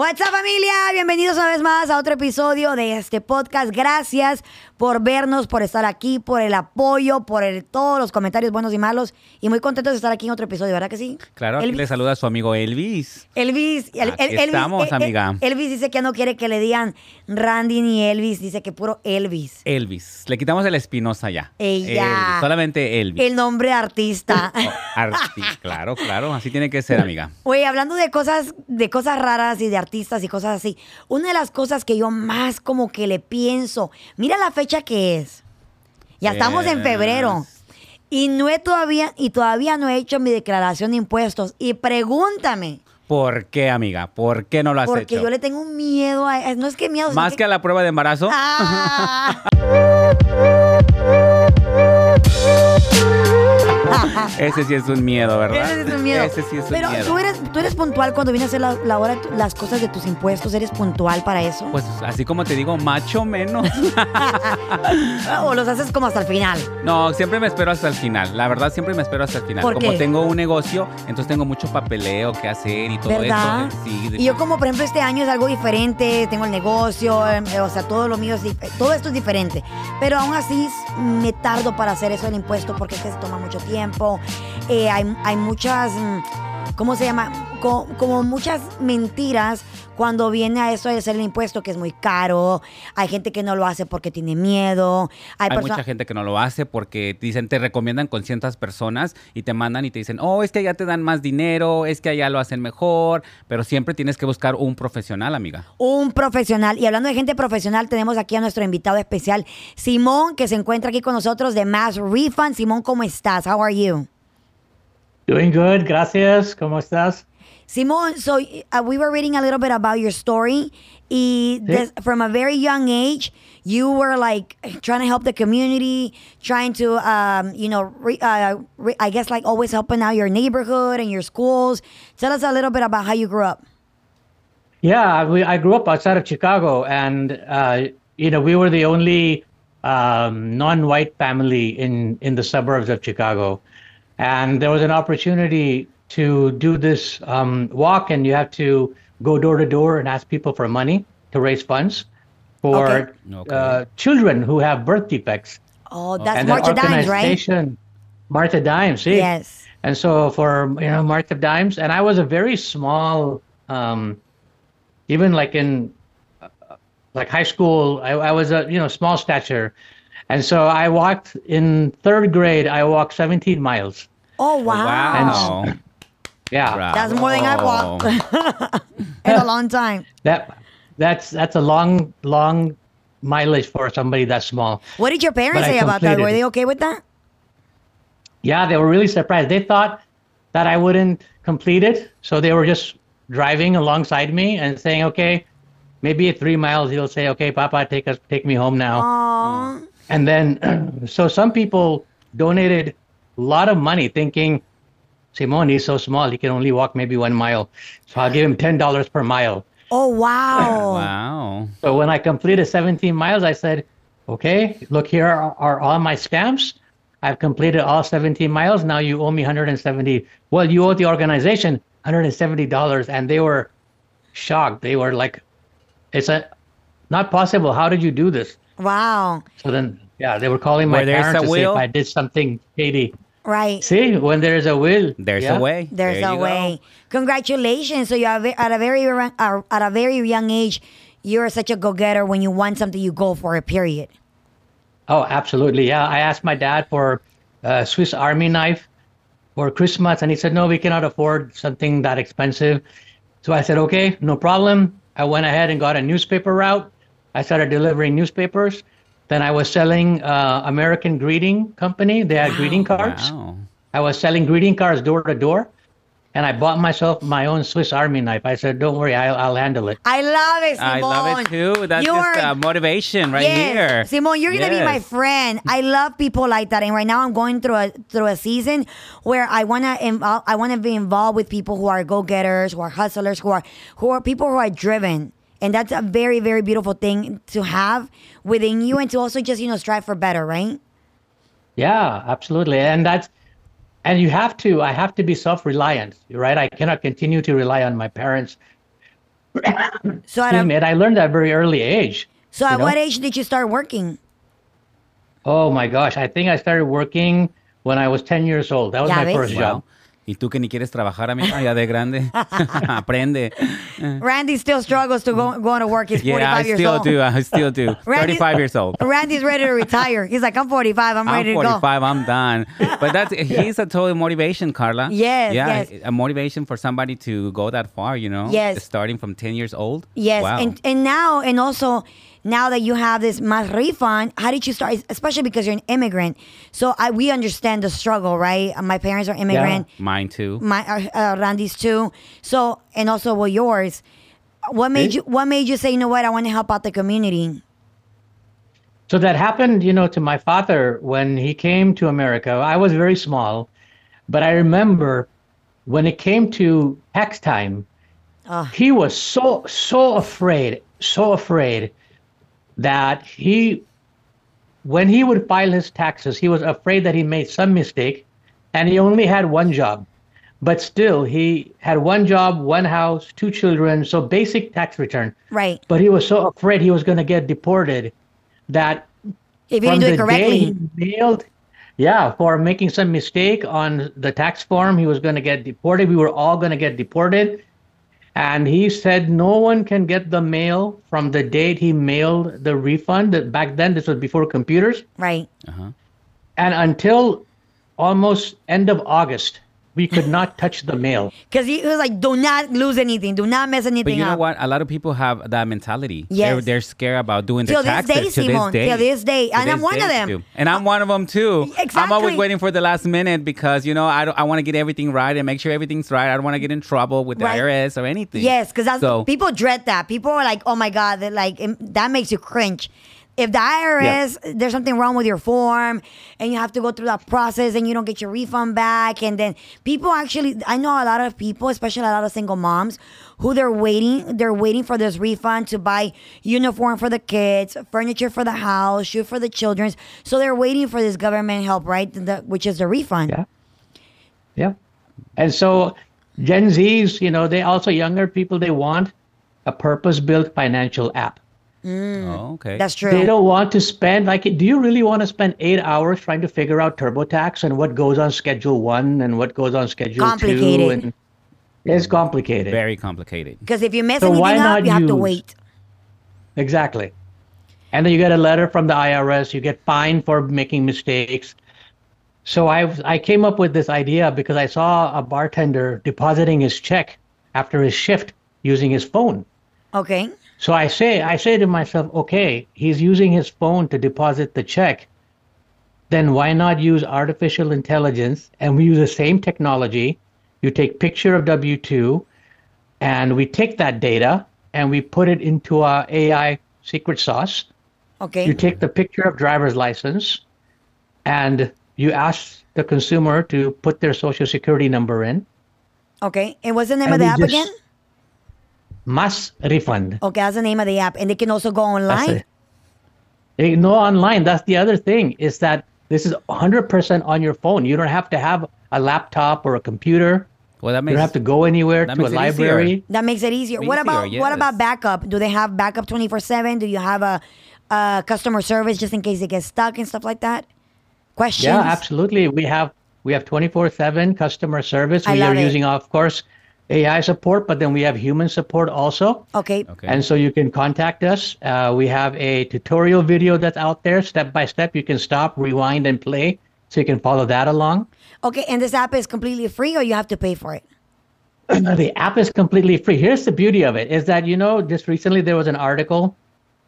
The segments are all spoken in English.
What's up familia, bienvenidos una vez más a otro episodio de este podcast. Gracias por vernos, por estar aquí, por el apoyo, por el- todos los comentarios buenos y malos. Y muy contentos de estar aquí en otro episodio, ¿verdad que sí? Claro, aquí le saluda a su amigo Elvis. Elvis, el- Aquí el- Elvis, estamos, eh, eh, amiga. Elvis dice que no quiere que le digan Randy ni Elvis, dice que puro Elvis. Elvis. Le quitamos el Espinosa ya. Ella. Solamente Elvis. El nombre artista. Oh, arti- claro, claro. Así tiene que ser, amiga. Oye, hablando de cosas, de cosas raras y de artistas y cosas así, una de las cosas que yo más como que le pienso, mira la fecha que es. Ya estamos en febrero. Y no he todavía, y todavía no he hecho mi declaración de impuestos. Y pregúntame, ¿Por qué, amiga? ¿Por qué no lo has porque hecho? yo le tengo un miedo a, no es que miedo, Más que a la prueba de embarazo. Ah. Ese sí es un miedo, ¿verdad? Ese es un miedo. Ese sí es un Pero miedo. tú eres, tú eres puntual cuando vienes a hacer la, la hora, las cosas de tus impuestos, ¿eres puntual para eso? Pues así como te digo, macho menos. o los haces como hasta el final. No, siempre me espero hasta el final. La verdad, siempre me espero hasta el final. ¿Por como qué? tengo un negocio, entonces tengo mucho papeleo que hacer y todo ¿Verdad? eso. Sí, de- Y yo como por ejemplo este año es algo diferente, tengo el negocio, eh, o sea, todo lo mío es dif- todo esto es diferente. Pero aún así me tardo para hacer eso del impuesto porque es que se toma mucho tiempo. Eh, hay, hay muchas, mm, ¿cómo se llama? Co- como muchas mentiras cuando viene a eso de hacer el impuesto que es muy caro. Hay gente que no lo hace porque tiene miedo. Hay, mucha gente que no lo hace porque dicen, te recomiendan con ciertas personas y te mandan y te dicen, oh, es que allá te dan más dinero, es que allá lo hacen mejor, pero siempre tienes que buscar un profesional, amiga. un profesional. Y hablando de gente profesional, tenemos aquí a nuestro invitado especial, Simón, que se encuentra aquí con nosotros de Mass Refund. Simón, ¿cómo estás? How are you? Doing good, gracias. ¿Cómo estás? Simón, so uh, we were reading a little bit about your story. Y from a very young age, you were like trying to help the community, trying to, um, you know, re- uh, re- I guess like always helping out your neighborhood and your schools. Tell us a little bit about how you grew up. Yeah, we, I grew up outside of Chicago, and uh, you know we were the only um, non-white family in in the suburbs of Chicago, and there was an opportunity to do this um, walk, and you have to go door to door and ask people for money to raise funds for Okay. Okay. Uh, children who have birth defects. Oh, that's and that March of Dimes, right? organization, March of Dimes, see? Yes. And so for you know March of Dimes, and I was a very small, um, even like in uh, like high school, I, I was a you know small stature, and so I walked in third grade. I walked 17 miles. Oh, wow. Wow. Yeah, That's more than I've walked in a long time. that that's that's a long long mileage for somebody that small. What did your parents But say about that? Were they okay with that? Yeah, they were really surprised. They thought that I wouldn't complete it, so they were just driving alongside me and saying, "Okay, maybe at three miles, he'll say, okay, Papa, take us, take me home now." Aww. And then, so some people donated a lot of money, thinking, "Simon, he's so small, he can only walk maybe one mile, so I'll give him ten dollars per mile." Oh, wow. Wow. So when I completed 17 miles, I said, okay, look, here are, are all my stamps. I've completed all 17 miles. Now you owe me 170. Well, you owe the organization $170. And they were shocked. They were like, it's a, not possible. How did you do this? Wow. So then, yeah, they were calling my Where there's parents a to see if? I did something shady. Right. See, when there's a will, There's yeah. a way. There's There a you go. way. Congratulations. So you are at a very young- uh, at a very young age, you're such a go-getter. When you want something, you go for it. Period. Oh, absolutely. Yeah. I asked my dad for a Swiss Army knife for Christmas, and he said, no, we cannot afford something that expensive. So I said, okay, no problem. I went ahead and got a newspaper route. I started delivering newspapers. Then I was selling uh, American Greeting Company. They had greeting cards. Wow. I was selling greeting cards door to door. And I bought myself my own Swiss Army knife. I said, don't worry, I'll, I'll handle it. I love it, Simon. I love it too. That's You just are- uh, motivation right yes. here. Simon, you're gonna be my friend. I love people like that, and right now I'm going through a through a season where I wanna involve, I wanna be involved with people who are go getters, who are hustlers, who are who are people who are driven, and that's a very very beautiful thing to have within you, and to also just you know strive for better, right? Yeah, absolutely. And that's and you have to I have to be self-reliant, right? I cannot continue to rely on my parents So at, Excuse a, me, and I learned that very early age. so at know? what age did you start working? Oh my gosh, I think I started working when I was 10 years old. That was Ya my ves. first Wow. job. Y tú que ni quieres trabajar, amiga, ya de grande. Aprende. Randy still struggles to go going to work. He's 45 Yeah, I years still old. do. I still do. Randy- 35 years old. Randy's ready to retire. He's like, I'm 45. I'm, I'm ready to 45. I'm done. But that's he's a total motivation, Carla. Yes, yeah, yes. a motivation for somebody to go that far. You know, Yes. starting from 10 years old. Yes, Wow. and and now and also now that you have this Más Refund, how did you start? Especially because you're an immigrant, so I we understand the struggle, right? Uh, My parents are immigrant, Yeah. Mine too. my uh, uh, Randy's too. So and also well yours. What made See? you What made you say, you know what? I want to help out the community. So that happened, you know, to my father when he came to America. I was very small, but I remember when it came to tax time, Ah. he was so so afraid, so afraid that he when he would file his taxes, he was afraid that he made some mistake and he only had one job. But still, he had one job, one house, two children, so basic tax return. Right. But he was so afraid he was going to get deported that If you from didn't do it correctly. he mailed, yeah, for making some mistake on the tax form, he was going to get deported. We were all going to get deported. And he said no one can get the mail from the date he mailed the refund. That Back then, this was before computers. Right. Uh-huh. And until almost end of August, we could not touch the mail. Because he, he was like, do not lose anything. Do not mess anything But you know up. what? A lot of people have that mentality. Yes. They're, they're scared about doing Till their this taxes. day, Simon. Till this day. And To I'm this one of day, them. too. And I'm one of them too. I'm Exactly. always waiting for the last minute because, you know, I, don't- I want to get everything right and make sure everything's right. I don't want to get in trouble with the Right. IRS or anything. Yes, because that's So- people dread that. People are like, "Oh my god," that like it- that makes you cringe. If the IRS, there's something wrong with your form, and you have to go through that process, and you don't get your refund back, and then people actually, I know a lot of people, especially a lot of single moms, who they're waiting, they're waiting for this refund to buy uniform for the kids, furniture for the house, shoe for the children. So they're waiting for this government help, right? The, which is the refund. Yeah. Yeah. And so Gen Zs, you know, they also younger people, they want a purpose built financial app. Mm. Oh, okay. That's true. They don't want to spend like do you really want to spend eight hours trying to figure out TurboTax and what goes on schedule one and what goes on schedule two and it's complicated. Very complicated. Because if you mess So anything why up, not you have to wait. Exactly. And then you get a letter from the IRS, you get fined for making mistakes. So I I came up with this idea because I saw a bartender depositing his check after his shift using his phone. Okay. So I say I say to myself, okay, he's using his phone to deposit the check. Then why not use artificial intelligence and we use the same technology? You take picture of W2 and we take that data and we put it into our AI secret sauce. Okay. You take the picture of driver's license and you ask the consumer to put their social security number in. Okay. And what's the name And of the app just- again? Más Refund. Okay, that's the name of the app. And they can also go online. it. They know online. That's the other thing is that this is 100% on your phone. You don't have to have a laptop or a computer. Well, that makes, You don't have to go anywhere to a makes it easier. library. That makes it easier. What Easier, about what about backup? Do they have backup 24/7? Do you have a, a customer service just in case they get stuck and stuff like that? Questions? Yeah, absolutely. We have we have 24/7 customer service. I we love are it. using of course AI support, but then we have human support also. Okay. Okay. And so you can contact us. Uh, we have a tutorial video that's out there, step by step. You can stop, rewind, and play, so you can follow that along. Okay, and this app is completely free or you have to pay for it? the app is completely free. Here's the beauty of it: is that you know, just recently there was an article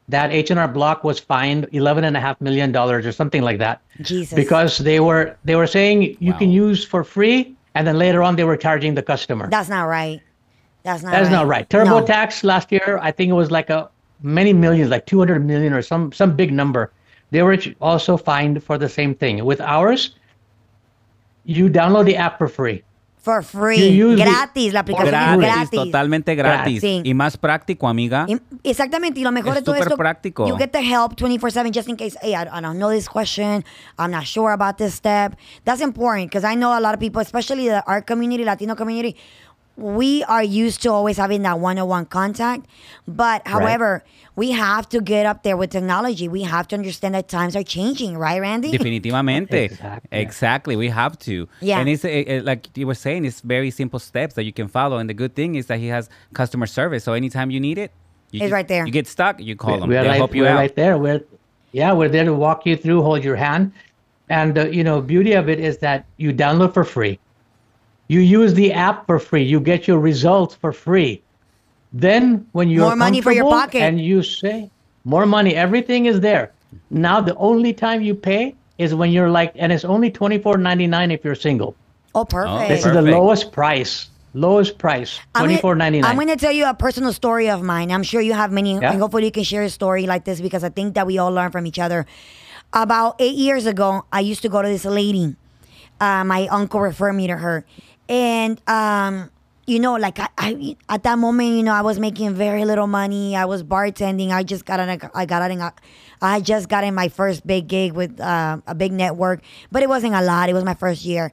that H and R Block was fined eleven and a half million dollars or something like that Jesus. because they were they were saying you can use for free, and then later on they were charging the customer. that's not right. That's not That's right. not right. No. TurboTax last year, I think it was like a many millions, like 200 million or some some big number. They were also fined for the same thing. With ours, you download the app for free. For free. Gratis. La aplicación es gratis, gratis. totalmente gratis. Sí. Y más práctico, amiga. Y- Exactamente, y lo mejor Es de todo súper esto, práctico. you get the help 24/7 just in case, hey, I, I don't know this question, I'm not sure about this step. That's important because I know a lot of people, especially the art community, Latino community, we are used to always having that one-on-one contact, but however, we have to get up there with technology. We have to understand that times are changing, right, Randy? Definitivamente. Exactly. Exactly. We have to. Yeah. And it's uh, uh, like you were saying, it's very simple steps that you can follow. And the good thing is that he has customer service. So anytime you need it, you It's just- right there. You get stuck, you call them. We're They'll right, help you we're out. right there. We're yeah, we're there to walk you through, hold your hand, and uh, you know, beauty of it is that you download for free. You use the app for free. You get your results for free. Then when you're More money for your pocket. and you say more money, everything is there. Now the only time you pay is when you're like, and it's only twenty four ninety nine if you're single. oh, perfect. This is the lowest price. Lowest price, I'm twenty gonna- four ninety I'm going to tell you a personal story of mine. I'm sure you have many, Yeah. and hopefully you can share a story like this because I think that we all learn from each other. About eight years ago, I used to go to this lady. Uh, my uncle referred me to her, and um, you know, like I, I, at that moment, you know, I was making very little money. I was bartending. I just got on. A, I got on. I just got in my first big gig with uh, a big network, but it wasn't a lot. It was my first year,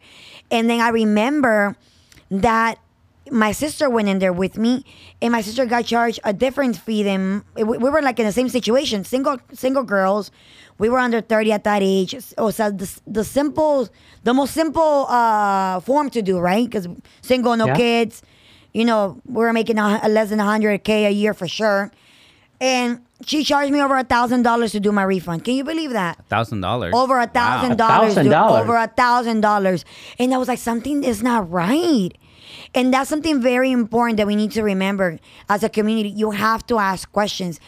and then I remember that my sister went in there with me, and my sister got charged a different fee than we were like in the same situation. Single single girls, we were under thirty at that age. Oh, so the, the simple, the most simple uh, form to do, right? Because single, no Yeah. kids. You know, we were making a, a less than hundred k a year for sure, and she charged me over a thousand dollars to do my refund. Can you believe that? Thousand dollars. over a thousand dollars $1,000. over a thousand dollars and i was like something is not right and that's something very important that we need to remember as a community you have to ask questions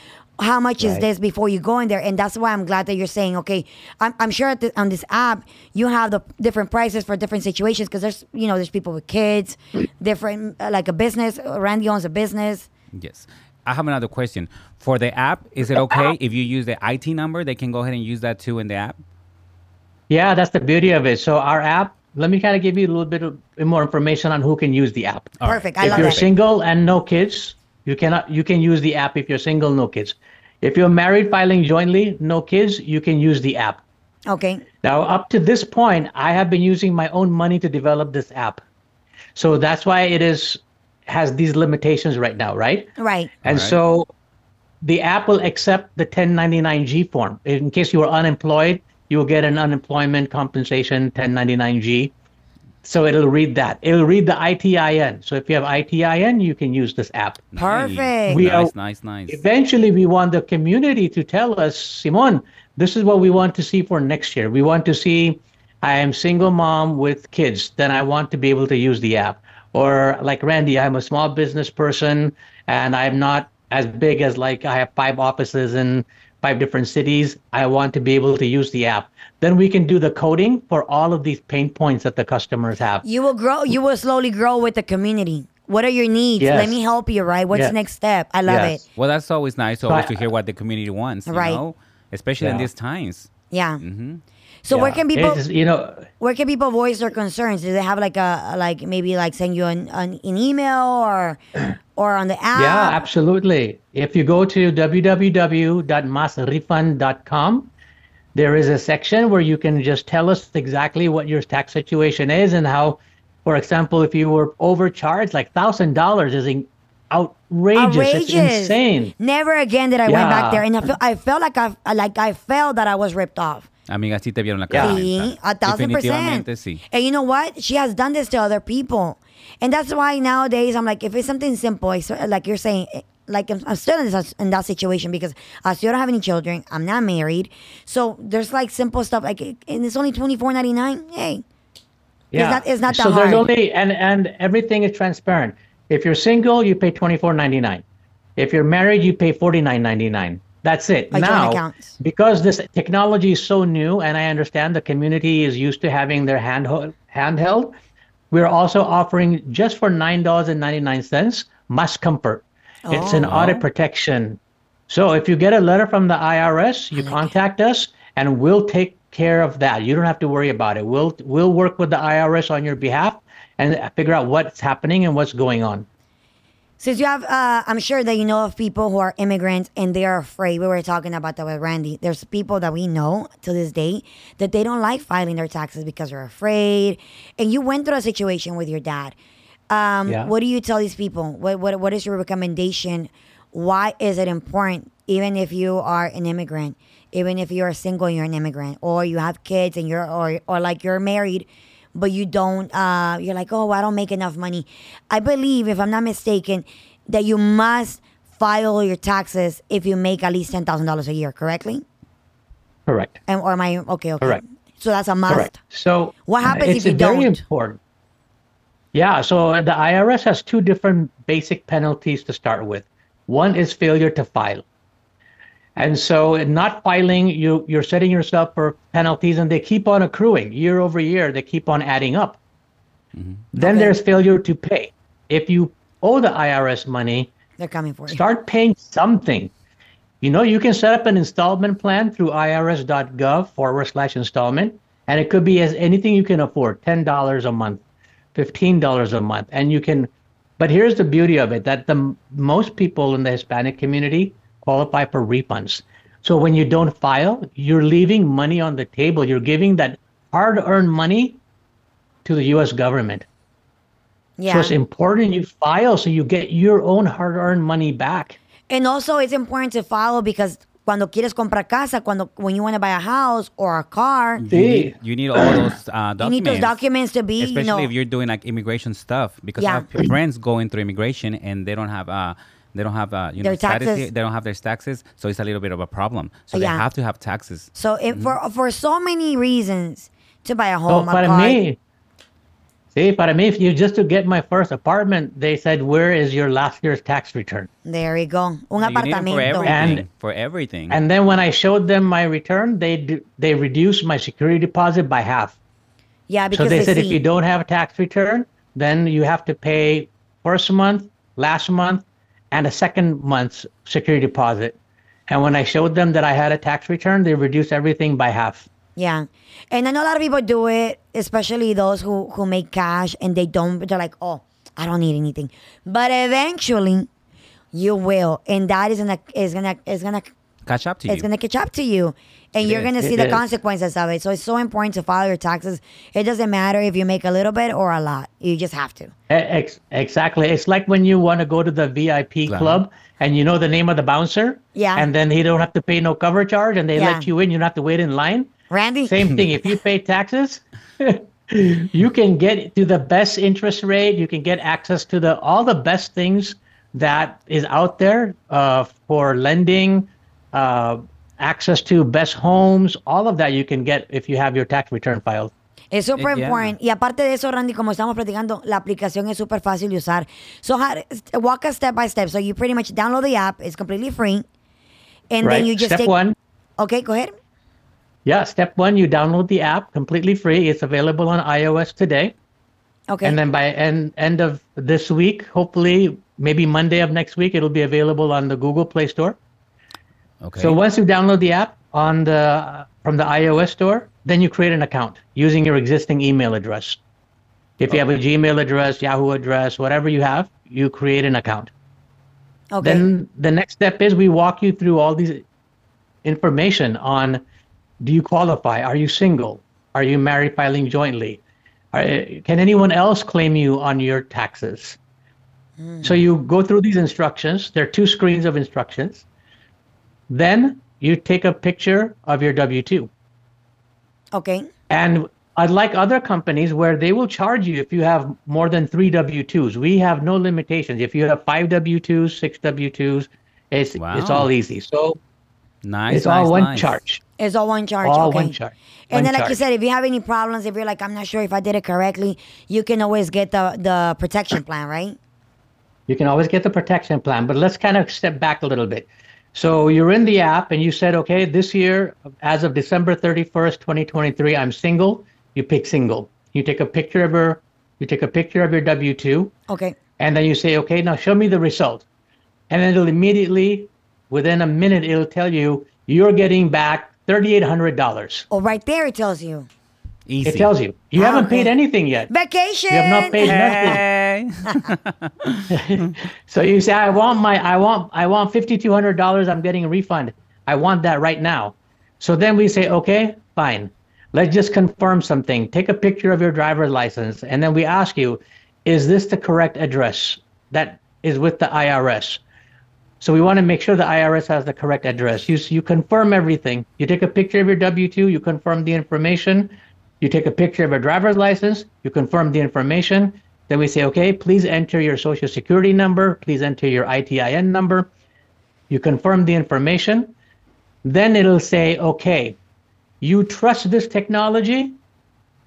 how much is this before you go in there and that's why i'm glad that you're saying okay i'm, I'm sure at the, on this app you have the different prices for different situations because there's you know there's people with kids different uh, like a business randy owns a business Yes. I have another question. For the app, is it okay if you use the IT number? They can go ahead and use that too in the app. Yeah, that's the beauty of it. So our app, let me kind of give you a little bit of more information on who can use the app. All right. perfect i if love you're that single and no kids, you cannot you can use the app if you're single, no kids. If you're married filing jointly, no kids, you can use the app. okay Now, up to this point, I have been using my own money to develop this app. So that's why it is has these limitations right now, right? right And Alright. so the app will accept the 1099G form. In case you are unemployed, you will get an unemployment compensation 1099G. So it'll read that. It'll read the ITIN. So if you have ITIN, you can use this app. Perfect. We nice, are- nice, nice. Eventually, we want the community to tell us, Simon, this is what we want to see for next year. We want to see I am single mom with kids, then I want to be able to use the app. Or like Randy, I'm a small business person and I'm not as big as like I have five offices in five different cities. I want to be able to use the app. Then we can do the coding for all of these pain points that the customers have. You will grow. You will slowly grow with the community. What are your needs? Let me help you. Right. What's Yeah. the next step? I love Yes. it. Well, that's always nice always to hear what the community wants, you Right. know? Especially in these times. Yeah. hmm So where can people you know, where can people voice their concerns? Do they have like a like maybe like send you an, an, an email or or on the app? Yeah, absolutely. If you go to www.masrefund.com, there is a section where you can just tell us exactly what your tax situation is and how, for example, if you were overcharged, like thousand dollars is in- outrageous. It's insane. Never again did I went back there, and I felt I felt like I like I felt that I was ripped off. Amiga, sí te vieron la cara. See, a thousand percent. Sí. And you know what? She has done this to other people, and that's why nowadays I'm like, if it's something simple, it's like you're saying, eh, like I'm, I'm still in, this, in that situation because I still don't have any children. I'm not married, so there's like simple stuff like, and it's only twenty four ninety nine. Hey, not- it's not that so there's hard. only and and everything is transparent. If you're single, you pay twenty four ninety nine. If you're married, you pay forty nine ninety nine. That's it. Joint now, because this technology is so new, and I understand the community is used to having their hand handheld, we're also offering just for nine dollars and ninety nine cents mass comfort. It's an Oh. audit protection. So if you get a letter from the IRS, you contact us, and we'll take care of that. You don't have to worry about it. We'll we'll work with the IRS on your behalf and figure out what's happening and what's going on. Since you have, uh, I'm sure that you know of people who are immigrants and they are afraid. We were talking about that with Randy. There's people that we know to this day that they don't like filing their taxes because they're afraid. And you went through a situation with your dad. Um, Yeah. What do you tell these people? What, what What is your recommendation? Why is it important, even if you are an immigrant, even if you're single and you're an immigrant, or you have kids and you're, or, or like you're married, but you don't, uh, you're like, oh, I don't make enough money. I believe, if I'm not mistaken, that you must file your taxes if you make at least ten thousand dollars a year, correctly? Correct. And or am I okay? Okay. Correct. So that's a must. Correct. So What happens if you very don't? important. Yeah, so the IRS has two different basic penalties to start with. One is failure to file. And so in not filing, you you're setting yourself for penalties and they keep on accruing year over year, they keep on adding up. Mm-hmm. Then Okay. there's failure to pay. If you owe the IRS money, They're coming for you. start paying something. You know, you can set up an installment plan through irs.gov forward slash installment, and it could be as anything you can afford $10 a month, $15 a month. And you can, but here's the beauty of it that the most people in the Hispanic community qualify for refunds. So when you don't file, you're leaving money on the table. You're giving that hard earned money to the US government. Yeah. So it's important you file so you get your own hard earned money back. And also, it's important to follow because cuando quieres comprar casa, cuando when you want to buy a house or a car, You Sí. need, you need all those uh, documents. you need those documents to be, especially you know, if you're doing like immigration stuff because Yeah. I have friends going through immigration and they don't have uh they don't have uh you know Their status taxes. here, they don't have their taxes so it's a little bit of a problem so Yeah. they have to have taxes so if, for Mm-hmm. for so many reasons to buy a So home, a para car. me, see, para me, if you just to get my first apartment, they said, "Where is your last year's tax return?" There you go. Un Yeah, you for everything And- for everything And then when I showed them my return, they d- they reduced my security deposit by half. yeah, So because they said, see, if you don't have a tax return, then you have to pay first month, last month, and a second month's security deposit. And when I showed them that I had a tax return, they reduced everything by half. Yeah. And I know a lot of people do it, especially those who, who make cash and they don't, they're like, oh, I don't need anything. But eventually you will. And that is gonna is gonna is gonna catch up to you. it's gonna catch up to you. And It you're is. gonna see It the is. consequences of it. So it's so important to file your taxes. It doesn't matter if you make a little bit or a lot. You just have to. Ex- exactly. It's like when you want to go to the VIP Claro. club and you know the name of the bouncer. Yeah. And then he don't have to pay no cover charge and they Yeah. let you in. You don't have to wait in line. Randy? Same thing. If you pay taxes, you can get to the best interest rate. You can get access to the all the best things that is out there uh, for lending, uh, access to best homes. All of that you can get if you have your tax return filed. Es super yeah. important. Y aparte de eso, Randy, como estamos platicando, la aplicación es súper fácil de usar. So, how, walk us step by step. So, you pretty much download the app. It's completely free. And right. then you just Step take. one. Okay, go ahead. Yeah, step one, you download the app completely free. It's available on iOS today. Okay. And then by end end of this week, hopefully maybe Monday of next week, it'll be available on the Google Play Store. Okay So once you download the app on the from the iOS store, then you create an account using your existing email address. If you have a Gmail address, Yahoo address, whatever you have, you create an account. okay. Then the next step is we walk you through all these information on do you qualify? Are you single? Are you married filing jointly? Are, can anyone else claim you on your taxes? Hmm. So you go through these instructions. There are two screens of instructions. Then you take a picture of your W 2. okay. And unlike other companies where they will charge you if you have more than three W 2s, we have no limitations. If you have five W 2s, six W 2s, it's, it's all easy. So nice it's all one nice. charge. It's all one charge. All okay. one charge. And One then, like you said, if you have any problems, if you're like, I'm not sure if I did it correctly, you can always get the, the protection plan, right? You can always get the protection plan, but let's kind of step back a little bit. So you're in the app and you said, okay, this year, as of December 31st, 2023, I'm single. You pick single. You take a picture of her. you take a picture of your W-2 Okay. and then you say, okay, now show me the result. And then it'll immediately, within a minute, it'll tell you you're getting back $3,800. Oh, right there it tells you. easy It tells you. You Ah, haven't okay. paid anything yet. Vacation. You have not paid nothing. hey So you say, I want my, I want, I want fifty-two hundred dollars. I'm getting a refund. I want that right now. So then we say, okay, fine. Let's just confirm something. Take a picture of your driver's license, and then we ask you, is this the correct address that is with the IRS? So we want to make sure the IRS has the correct address. You, you confirm everything. You take a picture of your W 2, you confirm the information. You take a picture of your driver's license, you confirm the information. Then we say, okay, please enter your social security number, please enter your ITIN number. You confirm the information. Then it'll say, okay, you trust this technology?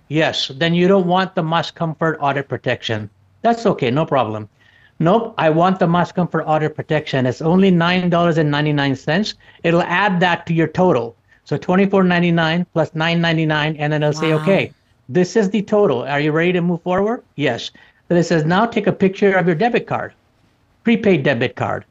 Yes. Then you don't want the must comfort audit protection. That's okay, no problem. Nope, I want the must comfort audit protection. It's only $9.99. It'll add that to your total. So $24.99 plus $9.99, and then it'll say, okay, this is the total. Are you ready to move forward? Yes. Then it says, now take a picture of your debit card, prepaid debit card.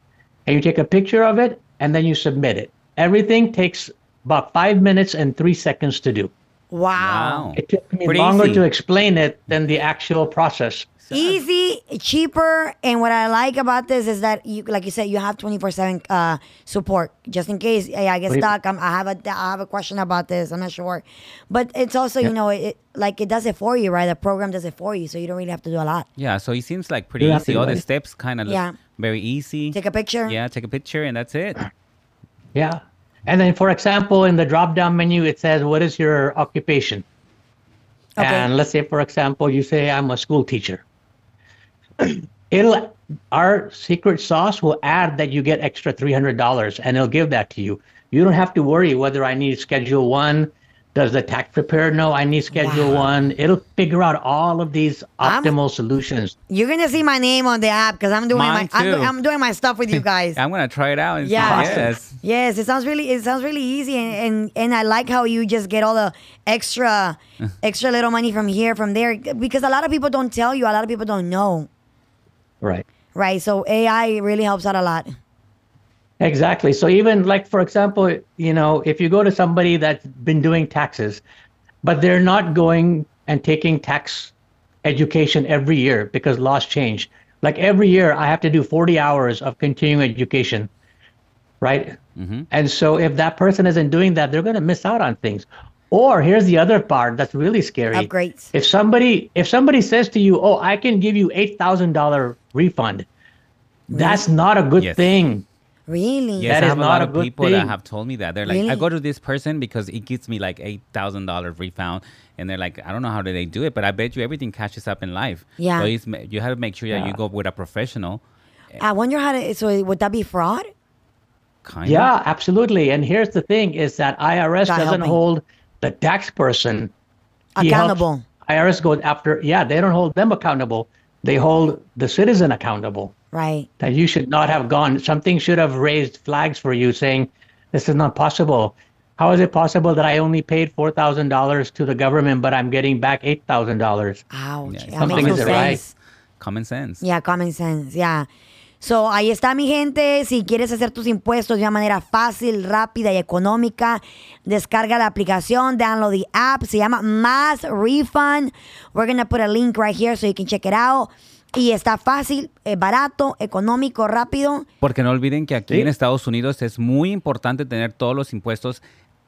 And you take a picture of it, and then you submit it. Everything takes about five minutes and three seconds to do. Wow. Wow. It took me Pretty longer easy. to explain it than the actual process. Easy, cheaper, and what I like about this is that you, like you said, you have twenty four seven uh support just in case hey, I get What stuck. I'm, I have a I have a question about this. I'm not sure, but it's also you know it like it does it for you, right? The program does it for you, so you don't really have to do a lot. Yeah, so it seems like pretty You easy. All the steps kind of Yeah. very easy. Take a picture. Yeah, take a picture and that's it. Yeah. And then, for example, in the drop down menu, it says, What is your occupation? Okay. And let's say, for example, you say, I'm a school teacher. It'll, our secret sauce will add that you get extra $300 and it'll give that to you. You don't have to worry whether I need schedule one. Does the tax preparer know I need schedule Wow. one? It'll figure out all of these I'm- optimal solutions. You're gonna see my name on the app because I'm doing Mine my I'm, do- I'm doing my stuff with you guys. I'm gonna try it out. And Yeah. see. Yes. Yes, it sounds really it sounds really easy and, and and I like how you just get all the extra extra little money from here from there because a lot of people don't tell you, a lot of people don't know, Right. right? So AI really helps out a lot. Exactly. So even like for example, you know, if you go to somebody that's been doing taxes, but they're not going and taking tax education every year because laws change. Like every year I have to do 40 hours of continuing education. Right? Mm-hmm. And so if that person isn't doing that, they're going to miss out on things. Or here's the other part that's really scary. Upgrades. If somebody if somebody says to you, "Oh, I can give you $8,000 refund." That's not a good Yes. thing. Really? Yes, That I is have a lot a of good people that have told me that. They're like, I go to this person because it gives me like eight thousand dollars refund, and they're like, I don't know how do they do it, but I bet you everything catches up in life. Yeah. so it's, you have to make sure that you go with a professional. I wonder how to so would that be fraud? Kind Yeah, of. absolutely. And here's the thing: is that IRS God doesn't hold the tax person Accountable. IRS goes after. Yeah, they don't hold them accountable. They hold the citizen accountable. Right. That you should not have gone. Something should have raised flags for you, saying this is not possible. How is it possible that I only paid four thousand dollars to the government, but I'm getting back eight thousand dollars? Ouch. Yeah, something makes no isn't right. Common sense. Yeah, common sense, yeah. So, ahí está mi gente. Si quieres hacer tus impuestos de una manera fácil, rápida y económica, descarga la aplicación, download the app. Se llama Mass Refund. We're going to put a link right here so you can check it out. Y está fácil, eh, barato, económico, rápido. Porque no olviden que aquí Sí. en Estados Unidos es muy importante tener todos los impuestos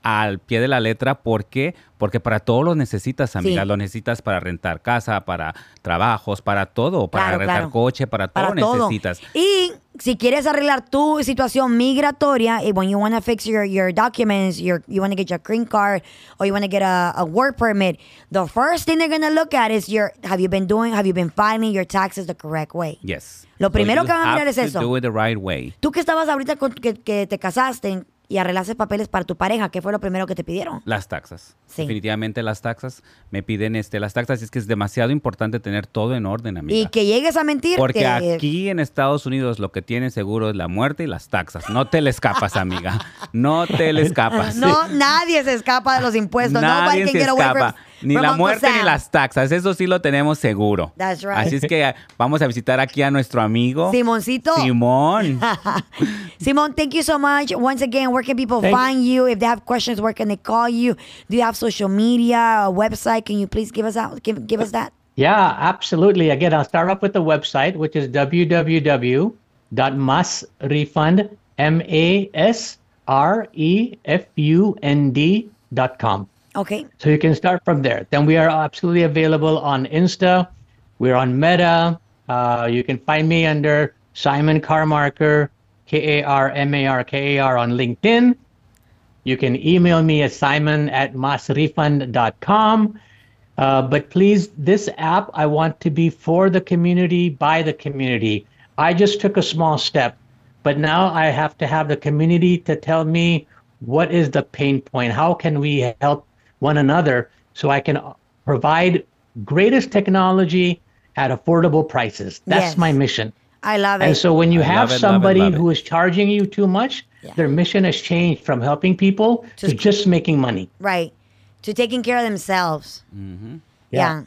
al pie de la letra. ¿Por qué? Porque para todo lo necesitas, amiga. Sí. Lo necesitas para rentar casa, para trabajos, para todo, para Claro, rentar claro. coche, para todo para todo. necesitas. Y si quieres arreglar tu situación migratoria, y when you want to fix your, your documents, your, you want to get your green card, or you want to get a, a work permit, the first thing they're going to look at is your, have you been doing, have you been filing your taxes the correct way? Yes. Lo primero que van a mirar es eso. Do it the right way. Tú que estabas ahorita con, que, que te casaste y arreglaste papeles para tu pareja, ¿qué fue lo primero que te pidieron? Las taxas. Sí. Definitivamente las taxas. Me piden este, las taxas. Es que es demasiado importante tener todo en orden, amiga. Y que llegues a mentir. Porque aquí en Estados Unidos lo que tienes seguro es la muerte y las taxas. No te le escapas, amiga. No te le escapas. No, nadie se escapa de los impuestos. Nadie can se escapa. From- Ni la muerte ni las taxas. Eso sí lo tenemos seguro. That's right. Así es que vamos a visitar aquí a nuestro amigo. Simoncito. Simón. Simon, thank you so much. Once again, where can people Thank- find you? If they have questions, where can they call you? Do you have social media, a website? Can you please give us out? Give, give us that. Yeah, absolutely. Again, I'll start off with the website, which is www.masrefund, M-A-S-R-E-F-U-N-D dot com. Okay. So you can start from there. Then we are absolutely available on Insta, We're on Meta. Uh, you can find me under Simon Karmarkar, K A R M A R K A R on LinkedIn. You can email me at simon at masrefund.com. Uh, but please, this app, I want to be for the community, by the community. I just took a small step, but now I have to have the community to tell me what is the pain point? How can we help one another so I can provide greatest technology at affordable prices? That's Yes. my mission. I love it. And so when you I have love it, love it, somebody love it. who is charging you too much, Yeah. their mission has changed from helping people to Just- just making money. right. To taking care of themselves. Ujú. Yeah.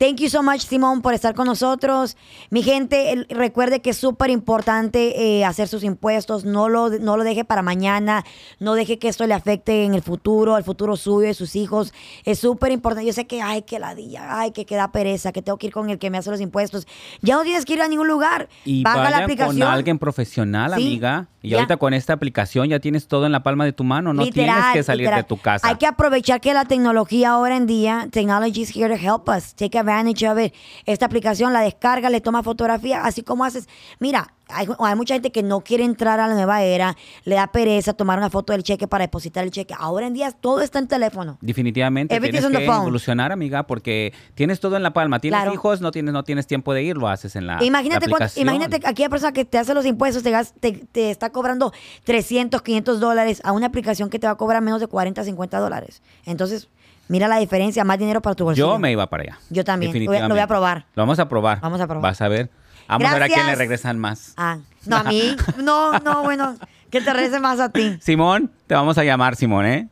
Thank you so much, Simón, por estar con nosotros. Mi gente, recuerde que es súper importante eh, hacer sus impuestos. No lo, no lo deje para mañana. No deje que esto le afecte en el futuro, el futuro suyo y sus hijos. Es súper importante. Yo sé que, ay, que ladilla, ay, que queda pereza, que tengo que ir con el que me hace los impuestos. Ya no tienes que ir a ningún lugar. Y Baja la vaya aplicación. con alguien profesional, Sí, amiga. Y ya. ahorita con esta aplicación ya tienes todo en la palma de tu mano. No tienes que salir literal. de tu casa. Hay que aprovechar que la tecnología ahora en día, technology is here to help us. Take advantage of it. Esta aplicación la descarga, le toma fotografía, así como haces. Mira, hay, hay mucha gente que no quiere entrar a la nueva era, le da pereza tomar una foto del cheque para depositar el cheque. Ahora en día todo está en teléfono. Definitivamente Everything's tienes que evolucionar, amiga, porque tienes todo en la palma. Tienes Claro. hijos, no tienes, no tienes tiempo de ir, lo haces en la imagínate, la cuánto- imagínate aquella persona que te hace los impuestos te, te, te está cobrando 300, 500 dólares a una aplicación que te va a cobrar menos de 40, 50 dólares. Entonces, mira la diferencia, más dinero para tu bolsillo. Yo me iba para allá. Yo también. Lo voy a- lo voy a definitivamente. probar. Lo vamos a probar. Vamos a probar. Vas a ver. Vamos a ver a quién le regresan más. Ah, no, a mí. No, no, bueno, que te regrese más a ti. Simón, te vamos a llamar, Simón, ¿eh?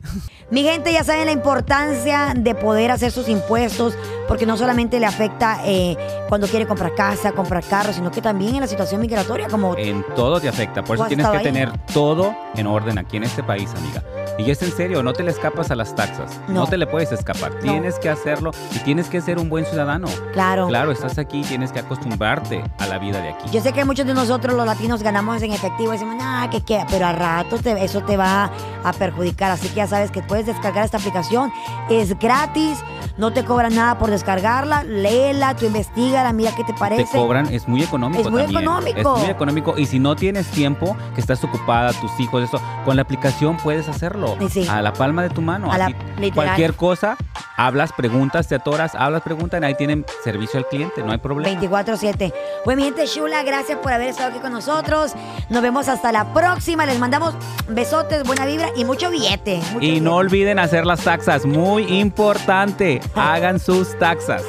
Mi gente ya saben la importancia de poder hacer sus impuestos, porque no solamente le afecta eh, cuando quiere comprar casa, comprar carro, sino que también en la situación migratoria, como En todo te afecta. Por eso tienes que ahí. tener todo en orden aquí en este país, amiga. Y es en serio, no te le escapas a las taxas. No. No, te le puedes escapar. Tienes que hacerlo y tienes que ser un buen ciudadano. claro. Claro, estás aquí, tienes que acostumbrarte a la vida de aquí. Yo sé que muchos de nosotros los latinos ganamos en efectivo y decimos, ah, que qué, pero a rato te- eso te va a perjudicar. Así que ya sabes que puedes descargar esta aplicación. Es gratis, no te cobran nada por descargarla. Léela, tú investigala, mira qué te te parece. cobran, es muy económico Es muy también. económico. Es muy económico. Y si no tienes tiempo, que estás ocupada, tus hijos, eso, con la aplicación puedes hacerlo. Sí. A la palma de tu mano. A la- cualquier cosa, hablas, preguntas, te atoras, hablas, preguntan, ahí tienen servicio al cliente, no hay problema. 24-7. Pues mi gente chula, gracias por haber estado aquí con nosotros. Nos vemos hasta la próxima. Les mandamos besotes, buena vibra y mucho billete. mucho Y no olviden hacer las taxas, muy importante hagan sus taxas.